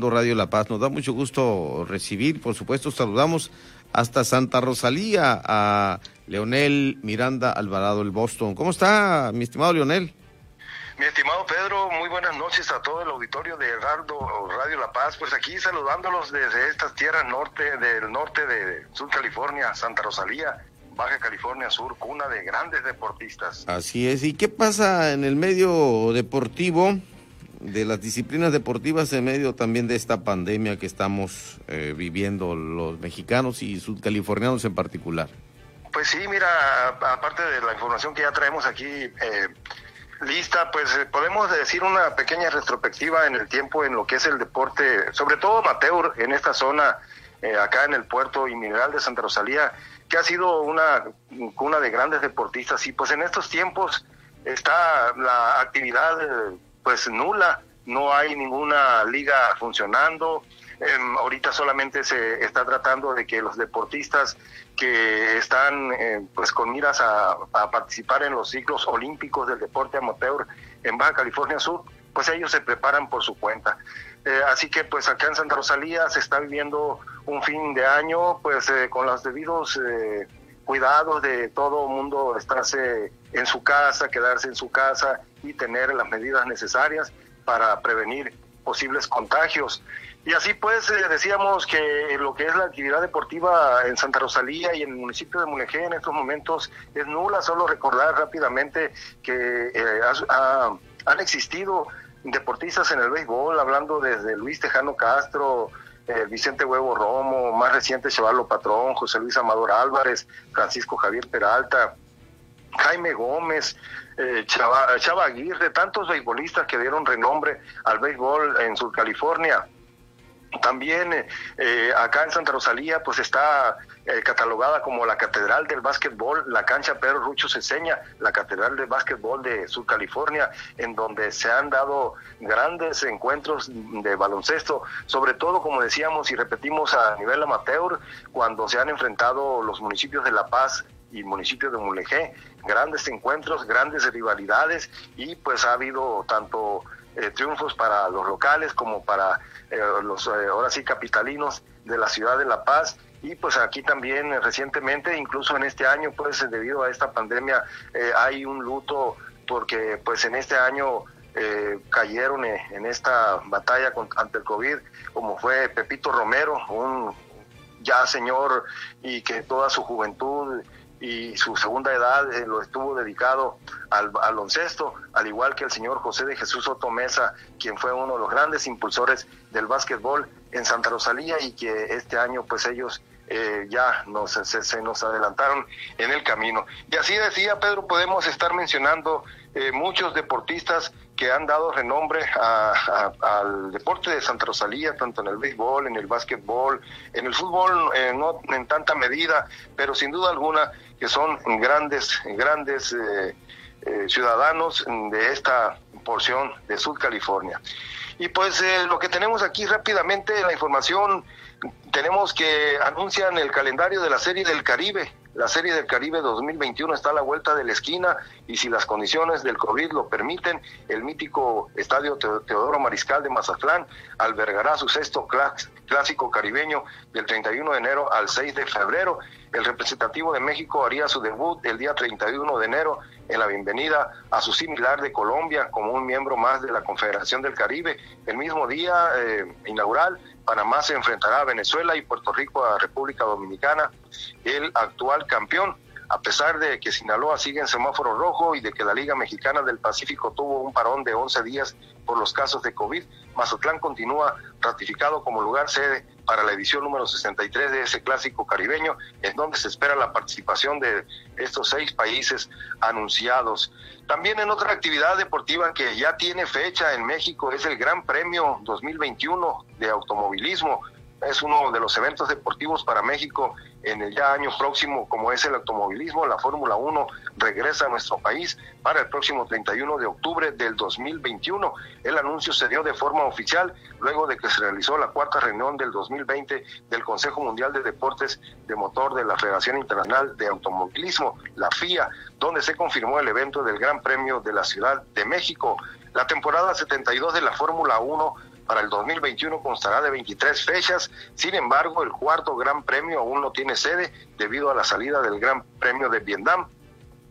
Radio La Paz. Nos da mucho gusto recibir, por supuesto, saludamos hasta Santa Rosalía a Leonel Miranda Alvarado, el Boston. ¿Cómo está, mi estimado Leonel? Mi estimado Pedro, muy buenas noches a todo el auditorio de Radio La Paz. Pues aquí saludándolos desde estas tierras norte, del norte de Sur California, Santa Rosalía, Baja California Sur, cuna de grandes deportistas. Así es. ¿Y qué pasa en el medio deportivo? De las disciplinas deportivas en medio también de esta pandemia que estamos eh, viviendo los mexicanos y sudcalifornianos en particular? Pues sí, mira, aparte de la información que ya traemos aquí eh, lista, pues eh, podemos decir una pequeña retrospectiva en el tiempo en lo que es el deporte, sobre todo amateur en esta zona, acá en el puerto y mineral de Santa Rosalía, que ha sido una cuna de grandes deportistas y pues en estos tiempos está la actividad pues nula, no hay ninguna liga funcionando. Em, ahorita solamente se está tratando de que los deportistas que están eh, pues con miras a, participar en los ciclos olímpicos del deporte amateur en Baja California Sur, pues ellos se preparan por su cuenta. Eh, así que pues acá en Santa Rosalía se está viviendo un fin de año pues eh, con los debidos cuidados de todo mundo estarse en su casa, quedarse en su casa y tener las medidas necesarias para prevenir posibles contagios. Y así pues eh, decíamos que lo que es la actividad deportiva en Santa Rosalía y en el municipio de Mulegé en estos momentos es nula, solo recordar rápidamente que eh, han existido deportistas en el béisbol, hablando desde Luis Tejano Castro, eh, Vicente Huevo Romo, más reciente Chavalo Patrón, José Luis Amador Álvarez, Francisco Javier Peralta, Jaime Gómez, eh, Chava, Aguirre, tantos beisbolistas que dieron renombre al béisbol en Sur California. También eh, eh, acá en Santa Rosalía pues está catalogada como la catedral del básquetbol, la cancha Pedro Rucho Ceseña, la catedral del básquetbol de Sur California, en donde se han dado grandes encuentros de baloncesto, sobre todo como decíamos y repetimos a nivel amateur, cuando se han enfrentado los municipios de La Paz y municipio de Mulegé, grandes encuentros, grandes rivalidades y pues ha habido tanto eh, triunfos para los locales como para eh, los eh, ahora sí capitalinos de la ciudad de La Paz. Y pues aquí también recientemente, incluso en este año, pues debido a esta pandemia hay un luto porque pues en este año cayeron en esta batalla ante el COVID, como fue Pepito Romero, un ya señor y que toda su juventud y su segunda edad eh, lo estuvo dedicado al baloncesto, al igual que el señor José de Jesús Otomesa, quien fue uno de los grandes impulsores del básquetbol en Santa Rosalía y que este año pues ellos eh, ya nos, se, nos adelantaron en el camino. Y así decía Pedro, podemos estar mencionando eh, muchos deportistas que han dado renombre al deporte de Santa Rosalía, tanto en el béisbol, en el básquetbol, en el fútbol, no en tanta medida, pero sin duda alguna que son grandes, grandes eh, eh, ciudadanos de esta porción de Sur California. Y pues eh, lo que tenemos aquí rápidamente, la información, tenemos que anuncian el calendario de la Serie del Caribe. La Serie del Caribe 2021 está a la vuelta de la esquina y si las condiciones del COVID lo permiten, el mítico Estadio Teodoro Mariscal de Mazatlán albergará su sexto clásico caribeño del 31 de enero al 6 de febrero el representativo de México haría su debut el día 31 de enero en la bienvenida a su similar de Colombia como un miembro más de la Confederación del Caribe. El mismo día eh, inaugural, Panamá se enfrentará a Venezuela y Puerto Rico a República Dominicana, el actual campeón a pesar de que Sinaloa sigue en semáforo rojo y de que la Liga Mexicana del Pacífico tuvo un parón de 11 días por los casos de COVID, Mazatlán continúa ratificado como lugar sede para la edición número 63 de ese clásico caribeño, en donde se espera la participación de estos seis países anunciados. También en otra actividad deportiva que ya tiene fecha en México es el Gran Premio 2021 de Automovilismo es uno de los eventos deportivos para México en el ya año próximo, como es el automovilismo. La Fórmula 1 regresa a nuestro país para el próximo 31 de octubre del 2021. El anuncio se dio de forma oficial luego de que se realizó la cuarta reunión del 2020 del Consejo Mundial de Deportes de Motor de la Federación Internacional de Automovilismo, la FIA, donde se confirmó el evento del Gran Premio de la Ciudad de México. La temporada 72 de la Fórmula 1 para el 2021 constará de 23 fechas. Sin embargo, el cuarto Gran Premio aún no tiene sede debido a la salida del Gran Premio de Vietnam.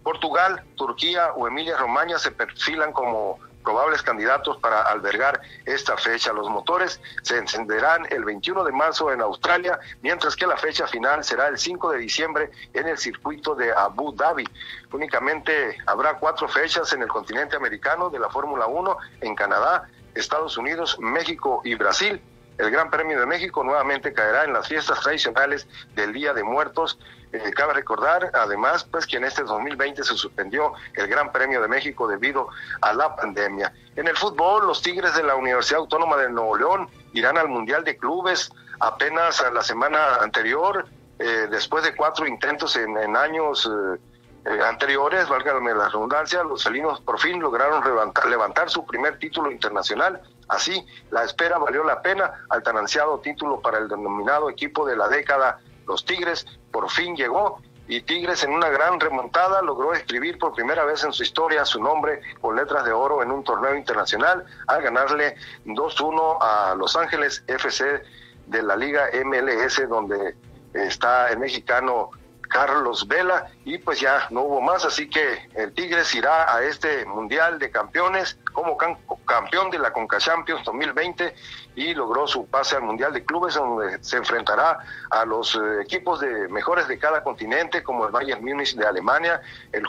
Portugal, Turquía o Emilia Romagna se perfilan como probables candidatos para albergar esta fecha. Los motores se encenderán el 21 de marzo en Australia, mientras que la fecha final será el 5 de diciembre en el circuito de Abu Dhabi. Únicamente habrá cuatro fechas en el continente americano de la Fórmula 1 en Canadá, Estados Unidos, México y Brasil. El Gran Premio de México nuevamente caerá en las fiestas tradicionales del Día de Muertos. Eh, cabe recordar, además, pues que en este 2020 se suspendió el Gran Premio de México debido a la pandemia. En el fútbol, los Tigres de la Universidad Autónoma de Nuevo León irán al Mundial de Clubes apenas la semana anterior, eh, después de cuatro intentos en, años eh, anteriores, válgame la redundancia, los felinos por fin lograron levantar, levantar su primer título internacional Así, la espera valió la pena al tan ansiado título para el denominado equipo de la década. Los Tigres por fin llegó y Tigres en una gran remontada logró escribir por primera vez en su historia su nombre con letras de oro en un torneo internacional al ganarle 2-1 a Los Ángeles FC de la Liga MLS donde está el mexicano Carlos Vela y pues ya no hubo más, así que el Tigres irá a este Mundial de Campeones como campeón de la Conca Champions 2020 y logró su pase al Mundial de Clubes donde se enfrentará a los eh, equipos de mejores de cada continente como el Bayern Munich de Alemania, el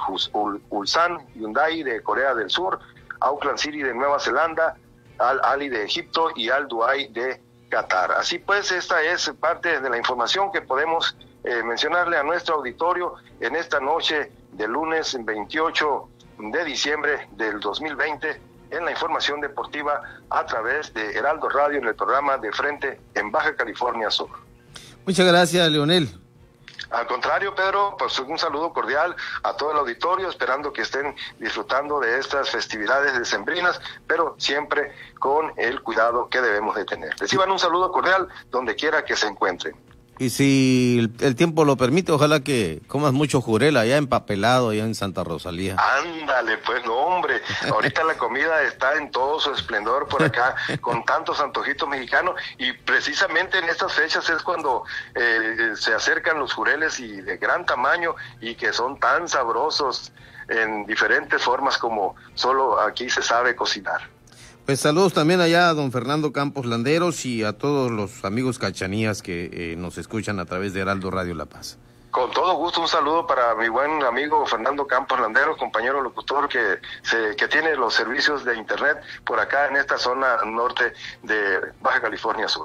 Ulsan Hyundai de Corea del Sur, Auckland City de Nueva Zelanda, Al Ali de Egipto y Al Duai de Qatar. Así pues, esta es parte de la información que podemos eh, mencionarle a nuestro auditorio en esta noche de lunes 28 de diciembre del 2020 en la información deportiva a través de Heraldo Radio en el programa de Frente en Baja California Sur. Muchas gracias, Leonel. Al contrario, Pedro, pues un saludo cordial a todo el auditorio, esperando que estén disfrutando de estas festividades decembrinas, pero siempre con el cuidado que debemos de tener. Reciban un saludo cordial donde quiera que se encuentren. Y si el, tiempo lo permite, ojalá que comas mucho jurel allá empapelado, allá en Santa Rosalía. Ándale, pues no, hombre. Ahorita la comida está en todo su esplendor por acá, con tantos antojitos mexicanos. Y precisamente en estas fechas es cuando eh, se acercan los jureles y de gran tamaño y que son tan sabrosos en diferentes formas como solo aquí se sabe cocinar. Pues saludos también allá a don Fernando Campos Landeros y a todos los amigos cachanías que eh, nos escuchan a través de Heraldo Radio La Paz. Con todo gusto, un saludo para mi buen amigo Fernando Campos Landeros, compañero locutor que, se, que tiene los servicios de Internet por acá en esta zona norte de Baja California Sur.